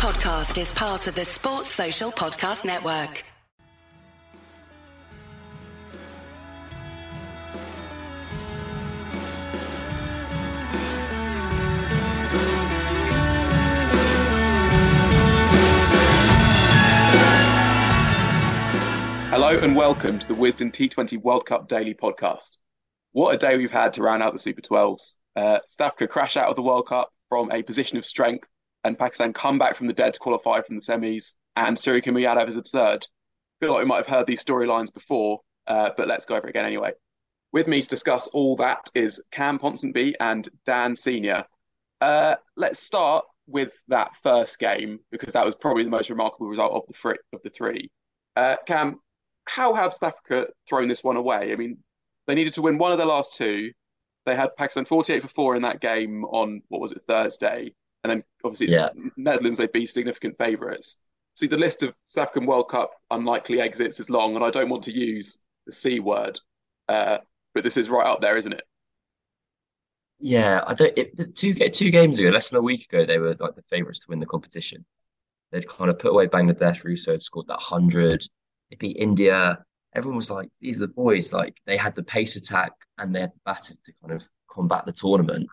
podcast is part of the Sports Social Podcast Network. Hello and welcome to the Wisden T20 World Cup Daily Podcast. What a day we've had to round out the Super 12s. Uh, Africa crash out of the World Cup from a position of strength, and Pakistan come back from the dead to qualify from the semis. And Surya Yadav is absurd. Feel like we might have heard these storylines before, uh, but let's go over it again anyway. With me to discuss all that is Cam Ponsonby and Dan Senior. Uh, let's start with that first game because that was probably the most remarkable result of the three. Of the three. Uh, Cam, how have South Africa thrown this one away? I mean, they needed to win one of their last two. They had Pakistan 48 for four in that game on, what was it, Thursday. And then obviously yeah. Netherlands, they'd be significant favourites. See, the list of South African World Cup unlikely exits is long, and I don't want to use the C word, uh, but this is right up there, isn't it? Yeah, I don't. It, two two games ago, less than a week ago, they were like the favourites to win the competition. They'd kind of put away Bangladesh. Rossouw had scored that hundred. They beat India. Everyone was like, "These are the boys." Like they had the pace attack and they had the batter to kind of combat the tournament.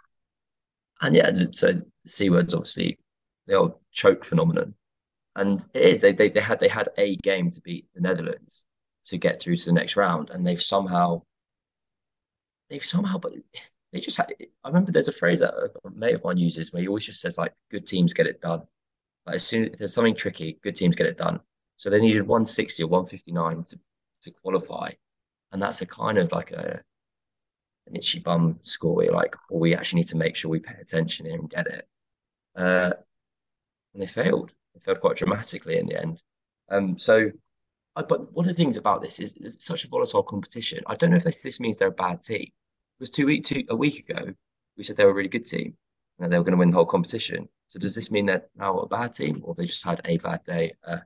And yeah, so the C words obviously they are choke phenomenon, and it is. They, they they had they had a game to beat the Netherlands to get through to the next round, and they've somehow they've somehow but they just had. I remember there's a phrase that uh, a mate of mine uses where he always just says like, "Good teams get it done." Like as soon as there's something tricky, good teams get it done. So they needed 160 or 159 to, to qualify. And that's a kind of like a an itchy bum score you're like, well, we actually need to make sure we pay attention here and get it. Uh, and they failed. They failed quite dramatically in the end. Um, so, I, but one of the things about this is it's such a volatile competition. I don't know if this, this means they're a bad team. It was two week two a week ago we said they were a really good team and they were going to win the whole competition. So does this mean they're now a bad team or they just had a bad day? Uh,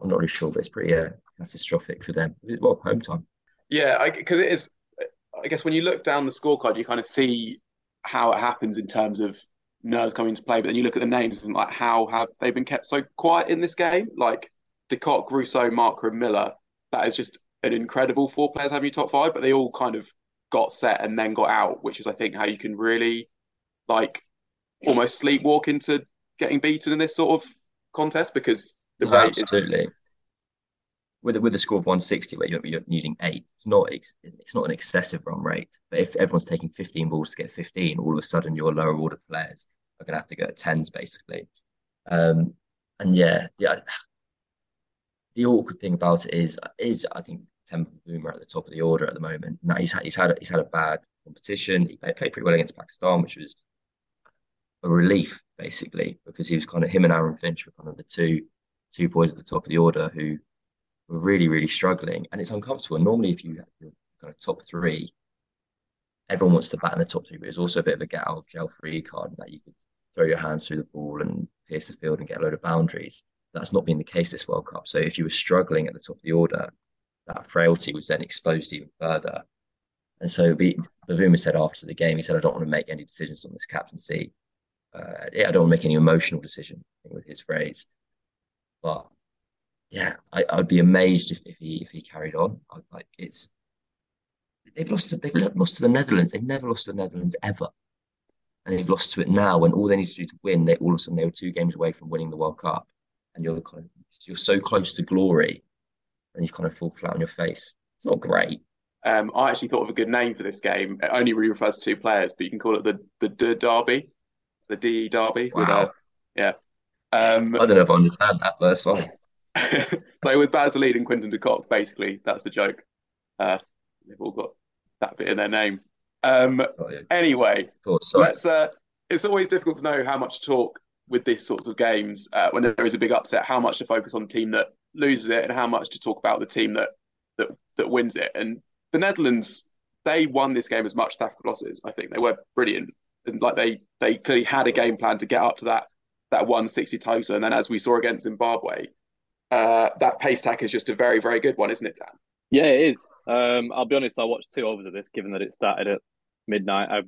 I'm not really sure, but it's pretty uh, catastrophic for them. Well, home time. Yeah, because it is. I guess when you look down the scorecard, you kind of see how it happens in terms of nerves coming into play. But then you look at the names and like how have they been kept so quiet in this game? Like De Kock, Rossouw, Marker, and Miller. That is just an incredible four players having your top five, but they all kind of got set and then got out, which is I think how you can really like almost sleepwalk into getting beaten in this sort of contest because the no, rate absolutely. Is... With with a score of 160 where you're, you're needing eight, it's not it's not an excessive run rate. But if everyone's taking 15 balls to get 15, all of a sudden your lower order players are going to have to go at tens basically. Um, and yeah, yeah. The awkward thing about it is is I think Temba Bavuma at the top of the order at the moment. Now he's had he's had a, he's had a bad competition. He played, played pretty well against Pakistan, which was a relief basically because he was kind of him and Aaron Finch were kind of the two two boys at the top of the order who were really, really struggling. And it's uncomfortable. Normally, if you your kind of top three, everyone wants to bat in the top three, but it's also a bit of a get out jail free card that you could throw your hands through the ball and pierce the field and get a load of boundaries. That's not been the case this World Cup. So if you were struggling at the top of the order, that frailty was then exposed even further. And so Bavuma said after the game, he said, I don't want to make any decisions on this captaincy. Uh, I don't want to make any emotional decision with his phrase. But yeah, I, I'd be amazed if, if he if he carried on. I, like it's they've lost to, they've lost to the Netherlands. They've never lost to the Netherlands ever, and they've lost to it now. When all they need to do to win, they all of a sudden they were two games away from winning the World Cup, and you're kind of you're so close to glory, and you kind of fall flat on your face. It's not great. Um, I actually thought of a good name for this game. It only really refers to two players, but you can call it the the, the Derby, the D Derby. Wow. With a, yeah, um, I don't know if I understand that first one. so with Bas Leede and Quinton de Kock, basically, that's the joke. Uh, they've all got that bit in their name. Um, oh, yeah. Anyway, let's. Uh, it's always difficult to know how much to talk with these sorts of games uh, when there is a big upset. How much to focus on the team that loses it, and how much to talk about the team that that that wins it. And the Netherlands, they won this game as much as Africa losses. I think they were brilliant, and like they they clearly had a game plan to get up to that that 160 total. And then as we saw against Zimbabwe, uh, that pace tack is just a very, very good one, isn't it, Dan? Yeah, it is. Um, I'll be honest, I watched two overs of this, given that it started at midnight. I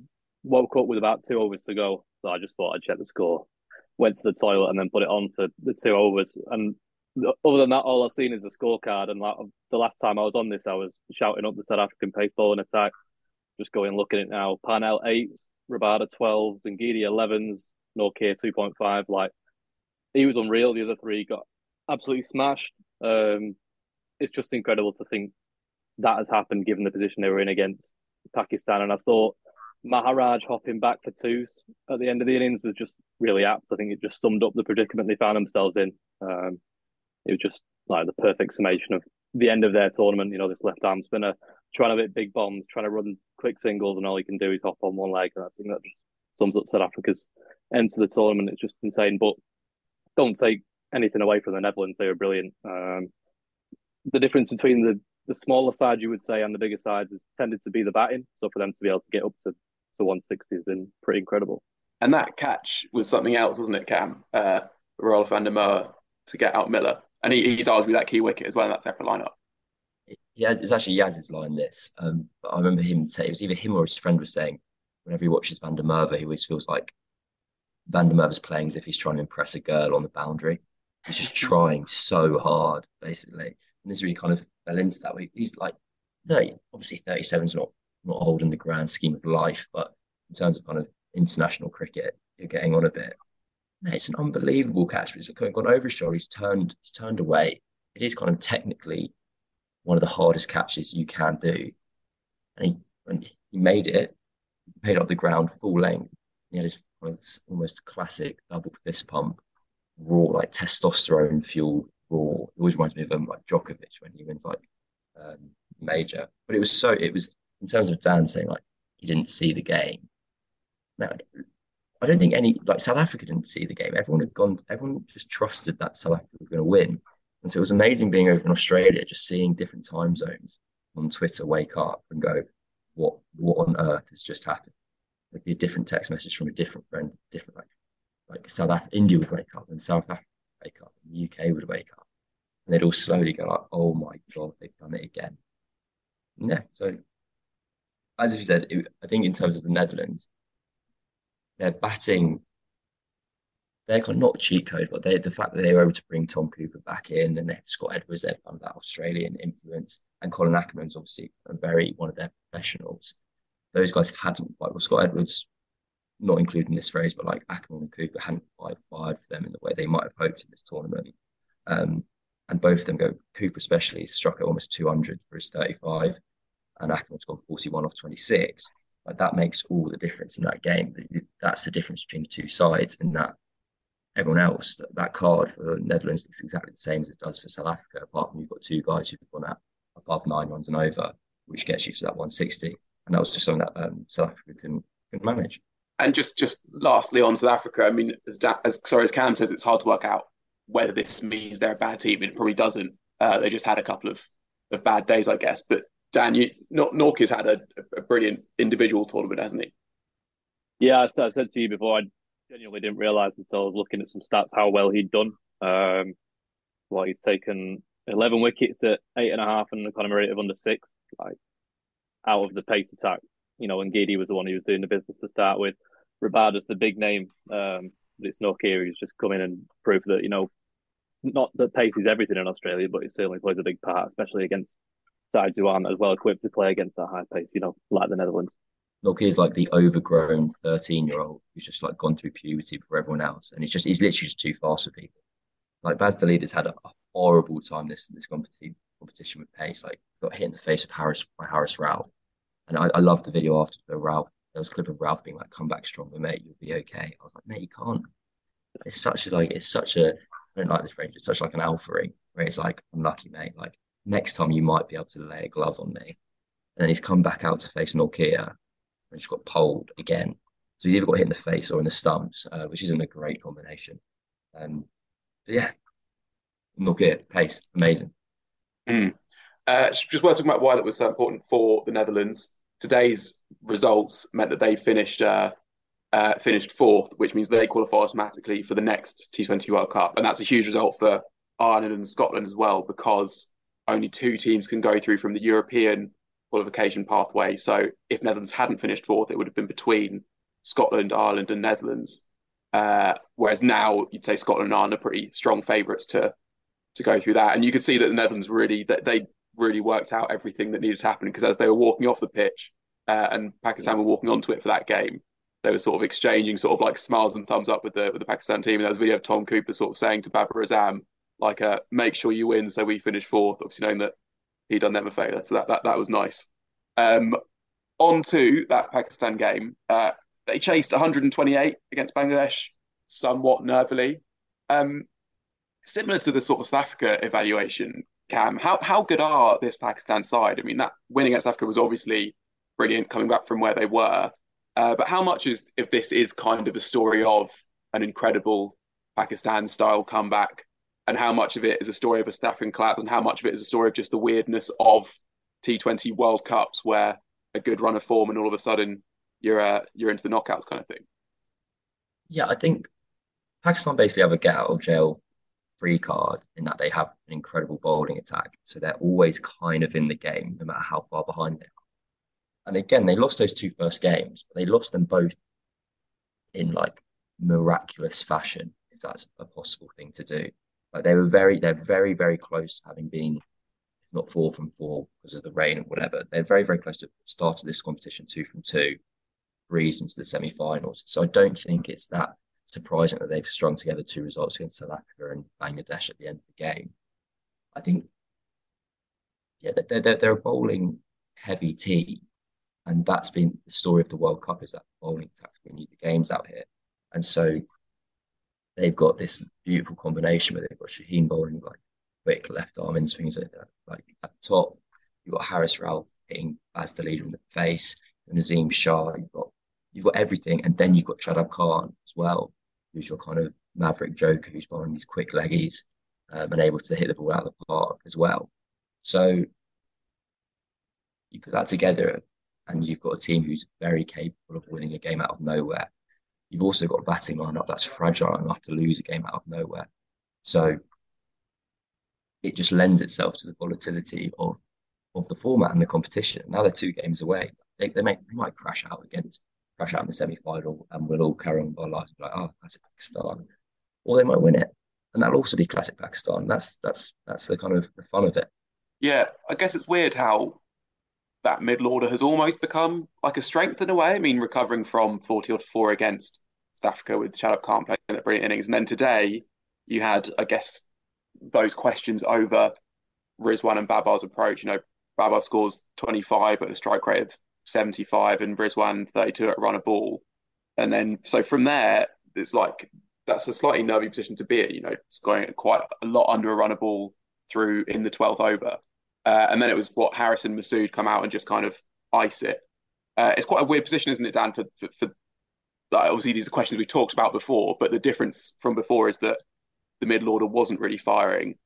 woke up with about two overs to go, so I just thought I'd check the score. went to the toilet and then put it on for the two overs. And other than that, all I've seen is a scorecard. And like, the last time I was on this, I was shouting up the South African pace bowling attack. Just going looking at it now. Parnell eights, Rabada twelves, and Ngidi elevens, Nortje two point five. Like he was unreal. The other three got absolutely smashed. Um, it's just incredible to think that has happened given the position they were in against Pakistan. And I thought Maharaj hopping back for twos at the end of the innings was just really apt. I think it just summed up the predicament they found themselves in. Um, it was just like the perfect summation of the end of their tournament. You know, this left arm spinner trying to hit big bombs, trying to run quick singles, and all he can do is hop on one leg. And I think that just sums up South Africa's end to the tournament. It's just insane. But don't take anything away from the Netherlands. They were brilliant. Um, the difference between the the smaller side, you would say, and the bigger sides has tended to be the batting. So for them to be able to get up to, to 160 has been pretty incredible. And that catch was something else, wasn't it, Cam? Uh, Roelof van der Merwe to get out Miller. And he, he's arguably that key wicket as well in that separate lineup. Yeah, it's actually Yaz's line this. Um, but I remember him saying, it was either him or his friend was saying, whenever he watches Van der Merwe, he always feels like Van der Merwe's playing as if he's trying to impress a girl on the boundary. He's just trying so hard, basically. And this really kind of fell into that. He's like 30, obviously 37 is not, not old in the grand scheme of life, but in terms of kind of international cricket, you're getting on a bit. it's an unbelievable catch. Kind of gone over his shoulder. He's turned, he's turned away. It is kind of technically one of the hardest catches you can do. And he, when he made it, he made up the ground full length. He had his almost classic double fist pump, raw, like testosterone fuel raw. It always reminds me of um, like Djokovic when he wins like um, major. But it was so it was in terms of Dan saying like he didn't see the game. Now, I don't think any like South Africa didn't see the game. Everyone had gone. Everyone just trusted that South Africa was going to win, and so it was amazing being over in Australia, just seeing different time zones on Twitter. Wake up and go, what what on earth has just happened? Like be a different text message from a different friend, different like like South Africa, India would wake up and South Africa would wake up, and the UK would wake up, and they'd all slowly go like, "Oh my god, they've done it again." yeah, so as you said, it, I think in terms of the Netherlands, their batting, they're kind of not cheat code, but they the fact that they were able to bring Tom Cooper back in and they've Scott Edwards, they've found that Australian influence, and Colin Ackermann's obviously a very one of their professionals. Those guys hadn't like well, Scott Edwards not including this phrase, but like Ackermann and Cooper hadn't quite fired for them in the way they might have hoped in this tournament. Um, and both of them go, Cooper especially struck at almost 200 for his 35, and Ackermann's gone 41 off 26. Like that makes all the difference in that game. That's the difference between the two sides, and that everyone else, that, that card for the Netherlands looks exactly the same as it does for South Africa, apart from you've got two guys who've gone out above nine runs and over, which gets you to that 160. And that was just something that um, South Africa couldn't manage and just just lastly on South Africa, I mean, as, da- as sorry as Cam says, it's hard to work out whether this means they're a bad team. It probably doesn't. Uh, they just had a couple of, of bad days, I guess. But Dan, you Nortje's had a, a brilliant individual tournament, hasn't he? Yeah, so I said to you before, I genuinely didn't realise until I was looking at some stats how well he'd done. Um, well, he's taken eleven wickets at eight and a half and an economy rate of under six, like out of the pace attack you know, and Ngidi was the one who was doing the business to start with. Rabada's the big name, um, but it's who's just come in and proved that, you know, not that pace is everything in Australia, but it certainly plays a big part, especially against sides who aren't as well equipped to play against that high pace, you know, like the Netherlands. Nortje is like the overgrown 13 year old who's just like gone through puberty before everyone else. And he's just, he's literally just too fast for people. Like Bas Leede's had a, a horrible time this this competition competition with pace. Like got hit in the face of Harris by Harris Rauf and I, I loved the video after the Rauf. There was a clip of Rauf being like, "Come back stronger, mate. You'll be okay." I was like, "Mate, you can't." It's such a like, it's such a. I don't like this phrase. It's such like an alpha where it's like, "I'm lucky, mate. Like next time you might be able to lay a glove on me." And then he's come back out to face Nortje and he's got poled again. So he's either got hit in the face or in the stumps, uh, which isn't a great combination. Um, but yeah, Nortje pace, amazing. Mm. Uh, just worth talking about why that was so important for the Netherlands. Today's results meant that they finished uh, uh, finished fourth, which means they qualify automatically for the next T20 World Cup, and that's a huge result for Ireland and Scotland as well because only two teams can go through from the European qualification pathway. So if Netherlands hadn't finished fourth, it would have been between Scotland, Ireland, and Netherlands. Uh, whereas now you'd say Scotland and Ireland are pretty strong favourites to to go through that, and you could see that the Netherlands really that they really worked out everything that needed to happen because as they were walking off the pitch uh, and Pakistan were walking onto it for that game, they were sort of exchanging sort of like smiles and thumbs up with the with the Pakistan team. And there was a video of Tom Cooper sort of saying to Babar Azam, like, uh, "Make sure you win, so we finish fourth, Obviously, knowing that he'd done them a favour, so that that that was nice. Um, on to that Pakistan game, uh, they chased 128 against Bangladesh, somewhat nervily. Um, similar to the sort of South Africa evaluation, Cam, how how good are this Pakistan side? I mean, that win against Africa was obviously brilliant, coming back from where they were. Uh, but how much is if this is kind of a story of an incredible Pakistan style comeback, and how much of it is a story of a staffing collapse, and how much of it is a story of just the weirdness of T20 World Cups, where a good run of form and all of a sudden you're uh, you're into the knockouts kind of thing. Yeah, I think Pakistan basically have a get out of jail free card in that they have an incredible bowling attack, so they're always kind of in the game, no matter how far behind they are. And again, they lost those two first games, but they lost them both in like miraculous fashion, if that's a possible thing to do. Like they were very, they're very, very close to having been not four from four because of the rain or whatever. They're very, very close to start of this competition two from two, breeze into the semi-finals. So I don't think it's that surprising that they've strung together two results against South Africa and Bangladesh at the end of the game. I think, yeah, they're they're, they're a bowling heavy team, and that's been the story of the World Cup is that bowling need the games out here, and so they've got this beautiful combination where they've got Shaheen bowling like quick left arm in swings at, like at the top. You've got Harris Rauf hitting Bas de Leede in the face, and Shah. You've got you've got everything, and then you've got Shadab Khan as well, who's your kind of maverick joker who's bowling these quick leggies um, and able to hit the ball out of the park as well. So you put that together and you've got a team who's very capable of winning a game out of nowhere. You've also got a batting lineup that's fragile enough to lose a game out of nowhere. So it just lends itself to the volatility of of the format and the competition. Now they're two games away. They, they, may, they might crash out against crash out in the semi final and we'll all carry on with our lives like, oh, that's Pakistan. Or they might win it. And that'll also be classic Pakistan. That's that's that's the kind of the fun of it. Yeah, I guess it's weird how that middle order has almost become like a strength in a way. I mean, recovering from 40 or 4 against South Africa with Shadab Khan playing a brilliant innings. And then today you had, I guess, those questions over Rizwan and Babar's approach. You know, Babar scores 25 at a strike rate of 75 and Rizwan 32 at run a ball. And then, so from there, it's like, that's a slightly nervy position to be in. You know, it's going quite a lot under a run a ball through in the 12th over. Uh, and then it was what Harrison Masood come out and just kind of ice it. Uh, it's quite a weird position, isn't it, Dan? For, for, for obviously these are questions we talked about before, but the difference from before is that the middle order wasn't really firing.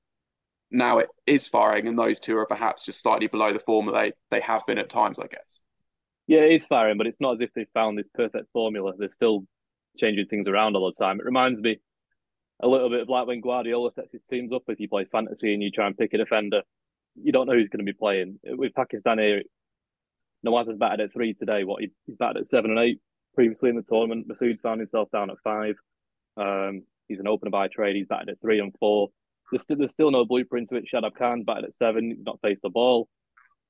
Now it is firing, and those two are perhaps just slightly below the form that they they have been at times, I guess. Yeah, it is firing, but it's not as if they found this perfect formula. They're still changing things around all the time. It reminds me a little bit of like when Guardiola sets his teams up. If you play fantasy and you try and pick a defender, you don't know who's going to be playing. With Pakistan here, Nawaz has batted at three today. What he's batted at seven and eight previously in the tournament. Masood's found himself down at five. Um, he's an opener by trade. He's batted at three and four. There's still, there's still no blueprint to it. Shadab Khan's batted at seven. Not faced the ball,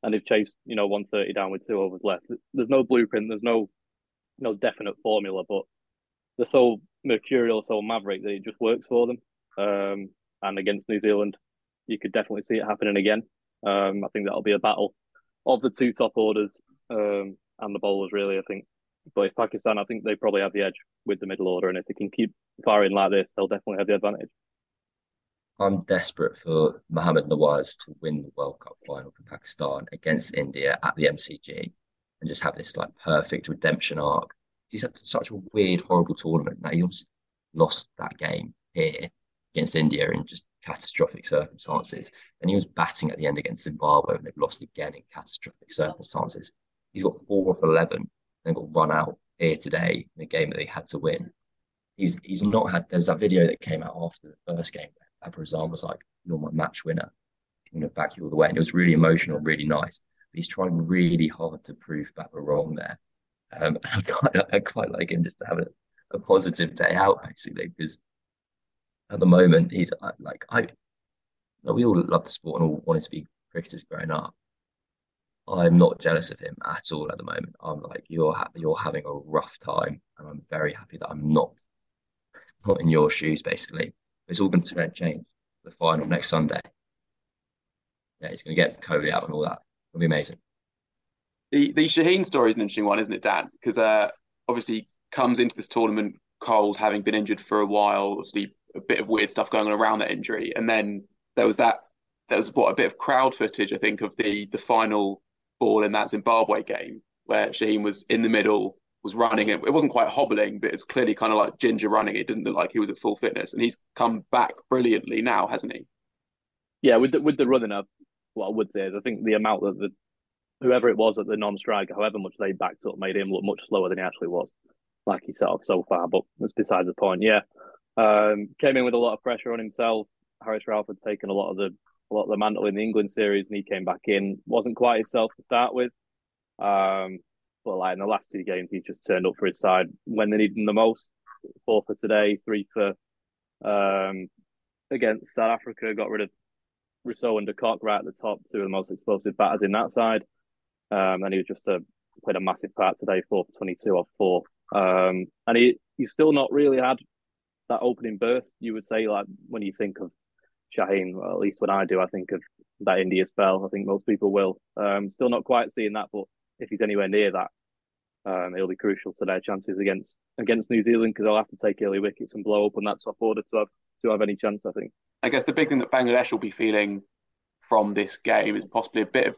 and they've chased you know 130 down with two overs left. There's no blueprint. There's no no definite formula, but they're so mercurial, so maverick that it just works for them. Um, and against New Zealand, you could definitely see it happening again. Um, I think that'll be a battle of the two top orders um, and the bowlers, really. I think. But if Pakistan, I think they probably have the edge with the middle order, and if they can keep firing like this, they'll definitely have the advantage. I'm desperate for Mohammad Nawaz to win the World Cup final for Pakistan against India at the MCG and just have this like perfect redemption arc. He's had such a weird, horrible tournament. Now he obviously lost that game here against India in just catastrophic circumstances. And he was batting at the end against Zimbabwe and they've lost again in catastrophic circumstances. He's got four of 11 and got run out here today in a game that they had to win. He's he's not had. There's that video that came out after the first game where Babar Azam was like, "You're my match winner. I'm going to back you all the way," and it was really emotional, really nice. But he's trying really hard to prove Babar wrong there. Um, I quite I quite like him just to have a, a positive day out basically because at the moment he's uh, like I we all love the sport and all wanted to be cricketers growing up. I'm not jealous of him at all at the moment. I'm like you're ha- you're having a rough time, and I'm very happy that I'm not not in your shoes. Basically, it's all going to change. The final next Sunday. Yeah, he's going to get Kohli out and all that. It'll be amazing. The the Shaheen story is an interesting one, isn't it, Dan? Because uh, obviously comes into this tournament cold, having been injured for a while. Obviously, a bit of weird stuff going on around that injury, and then there was that. There was what a bit of crowd footage, I think, of the the final ball in that Zimbabwe game where Shaheen was in the middle, was running. It, it wasn't quite hobbling, but it's clearly kind of like ginger running. It didn't look like he was at full fitness, and he's come back brilliantly now, hasn't he? Yeah, with the, with the running up, what I would say is I think the amount that the whoever it was at the non-striker, however much they backed up, made him look much slower than he actually was, like he set off so far. But that's beside the point. Yeah, um, came in with a lot of pressure on himself. Harris Rauf had taken a lot of the a lot of the mantle in the England series, and he came back in. wasn't quite himself to start with. Um, like in the last two games, he just turned up for his side when they needed him the most. Four for today, three for um, against South Africa. Got rid of Rossouw and de Kock right at the top, two of the most explosive batters in that side. Um, and he was just a, played a massive part today, four for 22 off four. Um, and he he's still not really had that opening burst. You would say like when you think of Shaheen, well, at least when I do, I think of that India spell. I think most people will. Um, still not quite seeing that, but if he's anywhere near that, um, it'll be crucial to their chances against against New Zealand because they'll have to take early wickets and blow open that top order to have to have any chance. I think. I guess the big thing that Bangladesh will be feeling from this game is possibly a bit of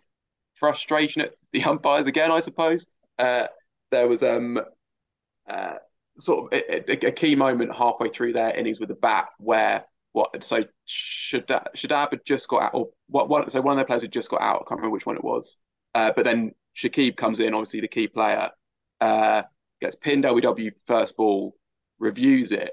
frustration at the umpires again. I suppose uh, there was um uh, sort of a, a, key moment halfway through their innings with the bat where what so Shadab had just got out or what one so one of their players had just got out. I can't remember which one it was. Uh, but then Shakib comes in, obviously the key player, uh, gets pinned LBW first ball, reviews it.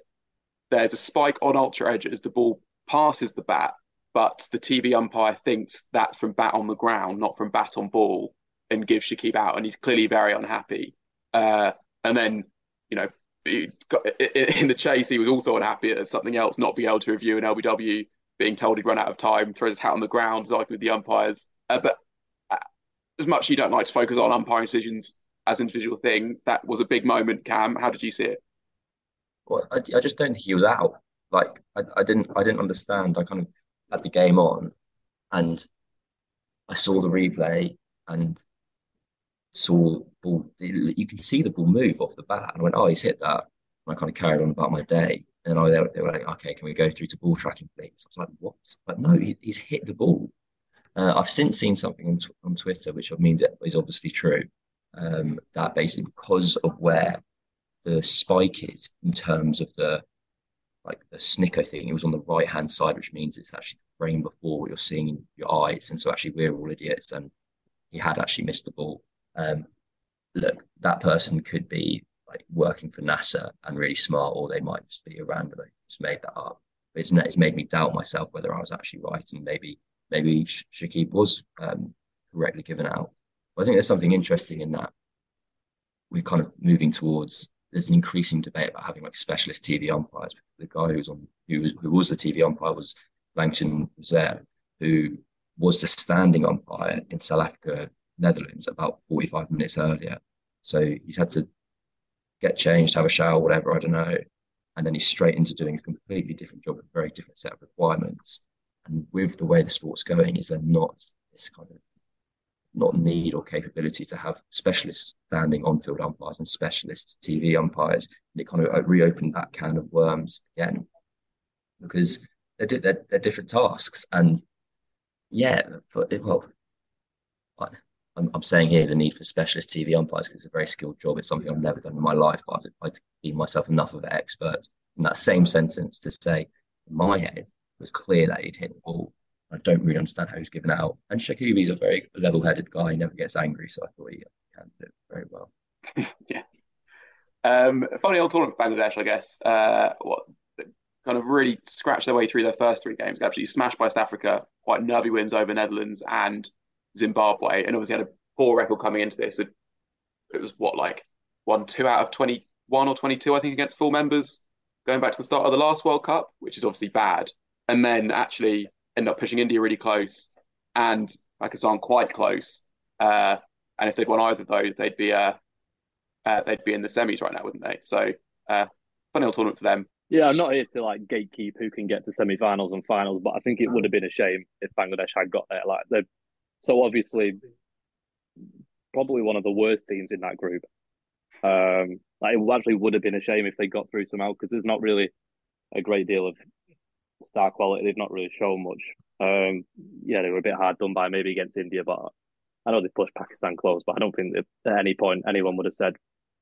There's a spike on ultra edge as the ball passes the bat, but the TV umpire thinks that's from bat on the ground, not from bat on ball, and gives Shakib out, and he's clearly very unhappy. Uh, and then, you know, got, in the chase, he was also unhappy at something else, not being able to review an LBW, being told he'd run out of time, throws his hat on the ground, arguing with the umpires. Uh, but uh, as much as you don't like to focus on umpiring decisions as an individual thing, that was a big moment. Cam, how did you see it? Well, I, I just don't think he was out. Like I, I didn't I didn't understand. I kind of had the game on, and I saw the replay and saw ball. You can see the ball move off the bat, and I went, "Oh, he's hit that." And I kind of carried on about my day. And I, they, were, like, "Okay, can we go through to ball tracking, please?" I was like, "What?" But no, he, he's hit the ball. Uh, I've since seen something on, on Twitter, which means it is obviously true, um, that basically because of where the spike is in terms of the like the snicker thing, it was on the right hand side, which means it's actually the frame before what you're seeing in your eyes. And so actually we're all idiots and he had actually missed the ball. Um, look, that person could be like working for NASA and really smart, or they might just be a random just made that up. But it's, it's made me doubt myself whether I was actually right, and maybe maybe Shakib was um, correctly given out. I think there's something interesting in that. We're kind of moving towards. There's an increasing debate about having like specialist TV umpires. The guy who's on who was who was the TV umpire was Langton Rusere, who was the standing umpire in South Africa Netherlands about 45 minutes earlier. So he's had to get changed, have a shower, whatever, I don't know. And then he's straight into doing a completely different job, a very different set of requirements. And with the way the sport's going, is there not this kind of not need or capability to have specialists standing on field umpires and specialist TV umpires. And it kind of uh, reopened that can of worms again because they're, they're, they're different tasks. And yeah, for, well, I'm, I'm saying here the need for specialist TV umpires because it's a very skilled job. It's something I've never done in my life, but I'd, I'd myself enough of an expert in that same sentence to say, in my head, it was clear that he'd hit the ball. I don't really understand how he's given out. And Shakib's a very level-headed guy; he never gets angry, so I thought he do it very well. yeah. Um, funny old tournament for Bangladesh, I guess. Uh, what kind of really scratched their way through their first three games. Actually smashed by South Africa, quite nervy wins over Netherlands and Zimbabwe, and obviously had a poor record coming into this. It, it was what like one two out of 21 or 22, I think, against full members, going back to the start of the last World Cup, which is obviously bad, and then actually end up pushing India really close and Pakistan quite close. Uh, and if they'd won either of those, they'd be uh, uh, they'd be in the semis right now, wouldn't they? So uh, funny old tournament for them. Yeah, I'm not here to like gatekeep who can get to semi-finals and finals, but I think it would have been a shame if Bangladesh had got there. Like they're so obviously probably one of the worst teams in that group. Um, like it actually would have been a shame if they got through somehow because there's not really a great deal of star quality. They've not really shown much. Um, yeah, they were a bit hard done by maybe against India, but I know they pushed Pakistan close, but I don't think that at any point anyone would have said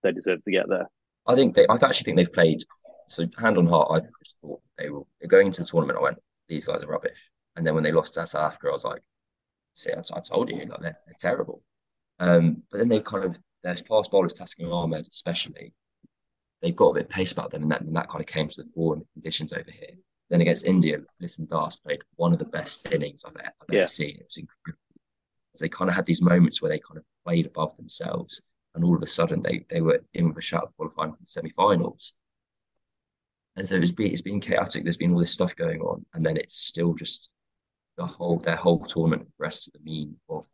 they deserve to get there. I think they. I actually think they've played. So hand on heart, I thought they were going into the tournament. I went, these guys are rubbish. And then when they lost to South Africa, I was like, see, I, told you, like they're, they're terrible. Um, but then they've kind of their fast bowlers, Taskin Ahmed especially, they've got a bit of pace about them, and that and that kind of came to the fore in the conditions over here. Then against India, Litton Das played one of the best innings I've, ever, I've yeah. ever seen. It was incredible. They kind of had these moments where they kind of played above themselves, and all of a sudden they they were in with a shot qualifying for the semi-finals. And so it's been it's been chaotic. There's been all this stuff going on, and then it's still just the whole their whole tournament rests to the mean of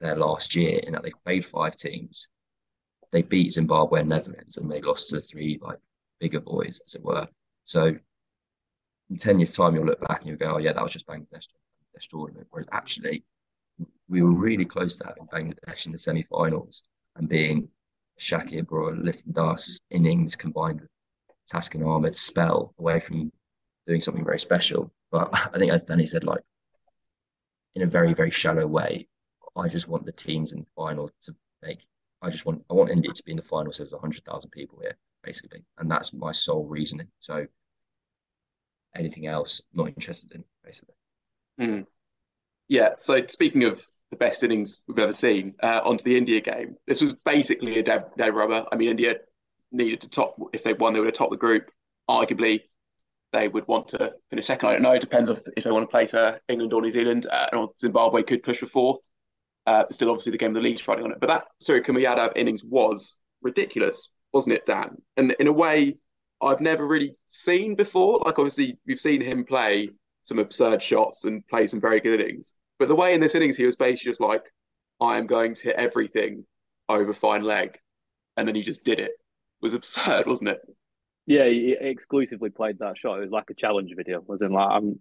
their last year in that they played five teams. They beat Zimbabwe and Netherlands, and they lost to the three like bigger boys, as it were. So in 10 years' time, you'll look back and you'll go, oh, yeah, that was just Bangladesh, Bangladesh tournament. Whereas actually, we were really close to having Bangladesh in the semi finals and being Shakib or Litton Das innings combined with Taskin Ahmed's spell away from doing something very special. But I think, as Danny said, like in a very, very shallow way, I just want the teams in the final to make. I just want I want India to be in the final. So there's hundred thousand people here, basically, and that's my sole reasoning. So anything else, not interested in, basically. Mm. Yeah. So speaking of the best innings we've ever seen, uh, onto the India game. This was basically a dead, dead rubber. I mean, India needed to top. If they won, they would have topped the group. Arguably, they would want to finish second. I don't know. It depends if, if they want to play uh, England or New Zealand. Uh, or Zimbabwe could push for fourth. Uh, still, obviously, the game of the league's riding on it. But that Suryakumar Yadav innings was ridiculous, wasn't it, Dan? And in a way, I've never really seen before. Like obviously we've seen him play some absurd shots and play some very good innings. But the way in this innings he was basically just like, I am going to hit everything over fine leg. And then he just did it. it was absurd, wasn't it? Yeah, he exclusively played that shot. It was like a challenge video. Was in like I'm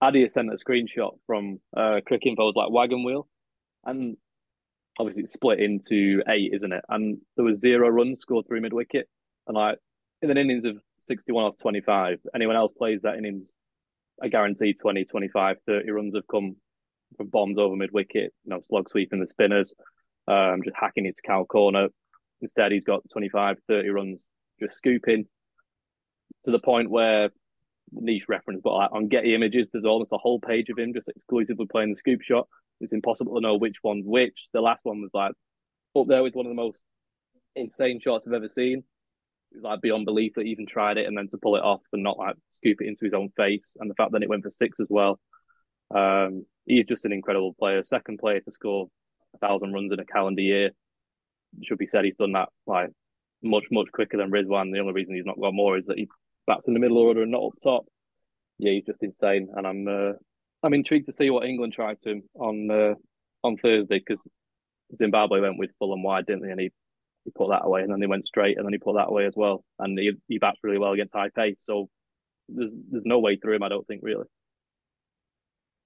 Adi sent a screenshot from uh Cricinfo's like wagon wheel. And obviously it's split into eight, isn't it? And there was zero runs scored through mid wicket. And like in an innings of 61 off 25, anyone else plays that innings, I guarantee 20, 25, 30 runs have come from bombs over mid wicket, you know, slog sweeping the spinners, um, just hacking it to cow corner. Instead, he's got 25, 30 runs just scooping to the point where niche reference, but on Getty Images, there's almost a whole page of him just exclusively playing the scoop shot. It's impossible to know which one's which. The last one was like up there with one of the most insane shots I've ever seen like beyond belief that he even tried it and then to pull it off and not like scoop it into his own face and the fact that it went for six as well. Um, he's just an incredible player. Second player to score a thousand runs in a calendar year. should be said he's done that like much much quicker than Rizwan. The only reason he's not got more is that he bats in the middle order and not up top. Yeah, he's just insane, and I'm uh, I'm intrigued to see what England try to him on uh, on Thursday because Zimbabwe went with full and wide, didn't they? And he he put that away, and then he went straight, and then he put that away as well, and he he bats really well against high pace. So there's there's no way through him. I don't think really.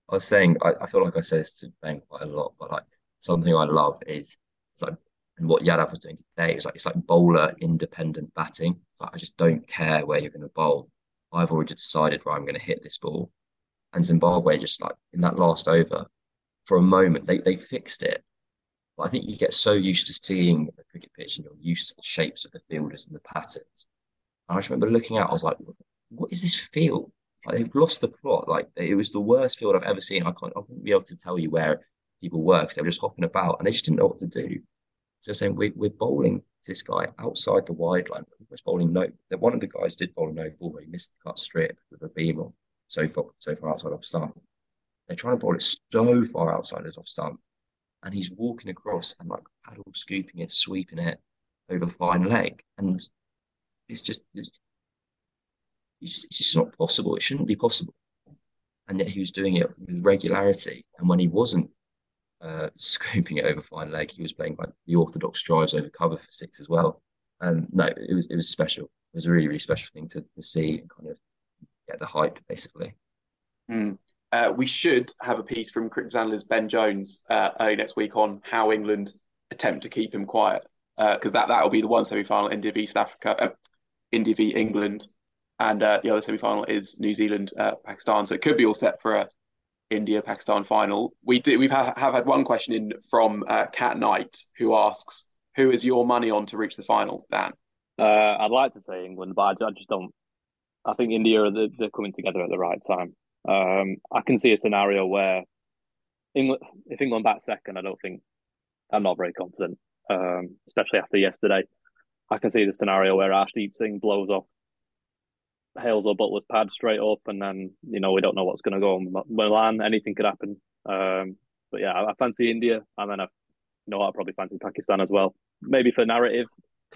I was saying I, I feel like I say this to Ben quite a lot, but like something I love is it's like and what Yadav was doing today is like it's like bowler independent batting. It's like I just don't care where you're going to bowl. I've already decided where I'm going to hit this ball. And Zimbabwe just like in that last over, for a moment they they fixed it, but I think you get so used to seeing the cricket pitch and you're used to the shapes of the fielders and the patterns. And I just remember looking out, I was like, what is this field? Like, they've lost the plot. Like it was the worst field I've ever seen. I can't, I wouldn't be able to tell you where people were because they were just hopping about and they just didn't know what to do. So saying we, we're bowling this guy outside the wide line. He was bowling no. One of the guys did bowl a no ball he missed the cut strip with a beam on so far so far outside off stump. They're trying to bowl it so far outside as off stump and he's walking across and like paddle scooping it, sweeping it over fine leg. And it's just it's just, it's just not possible. It shouldn't be possible. And yet he was doing it with regularity. And when he wasn't uh, scooping it over fine leg, he was playing like the orthodox drives over cover for six as well. And no, it was it was special. It was a really really special thing to, to see and kind of get the hype basically. Mm. Uh, we should have a piece from cricket analyst Ben Jones uh, early next week on how England attempt to keep him quiet because uh, that that will be the one semi final India v South Africa, uh, India v England, and uh, the other semi final is New Zealand uh, Pakistan. So it could be all set for a India Pakistan final. We do we've have, have had one question in from Cat Knight who asks who is your money on to reach the final, Dan? I'd like to say England, but I, I just don't. I think India are the, they're coming together at the right time. Um, I can see a scenario where England, if England bat second, I don't think I'm not very confident, um, especially after yesterday. I can see the scenario where Arshdeep Singh blows off Hales or Buttler's pad straight up, and then you know we don't know what's going to go on Milan. Anything could happen. Um, but yeah, I, I, fancy India, and then I, you know, I probably fancy Pakistan as well. Maybe for narrative,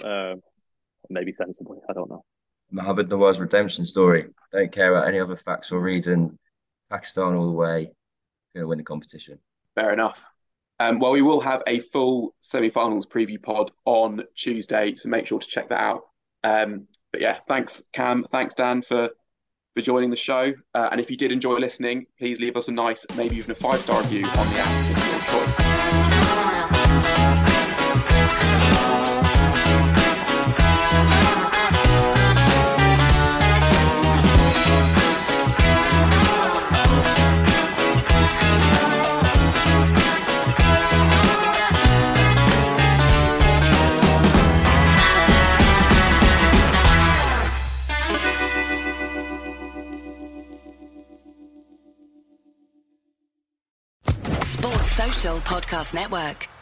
uh, maybe sensibly. I don't know. Mohammad Nawaz redemption story. Don't care about any other facts or reason. Pakistan all the way. Going to win the competition. Fair enough. Um, well, we will have a full semi-finals preview pod on Tuesday, so make sure to check that out. Um, but yeah, thanks Cam, thanks Dan for for joining the show. Uh, and if you did enjoy listening, please leave us a nice, maybe even a five-star review on the app of your choice. Podcast Network.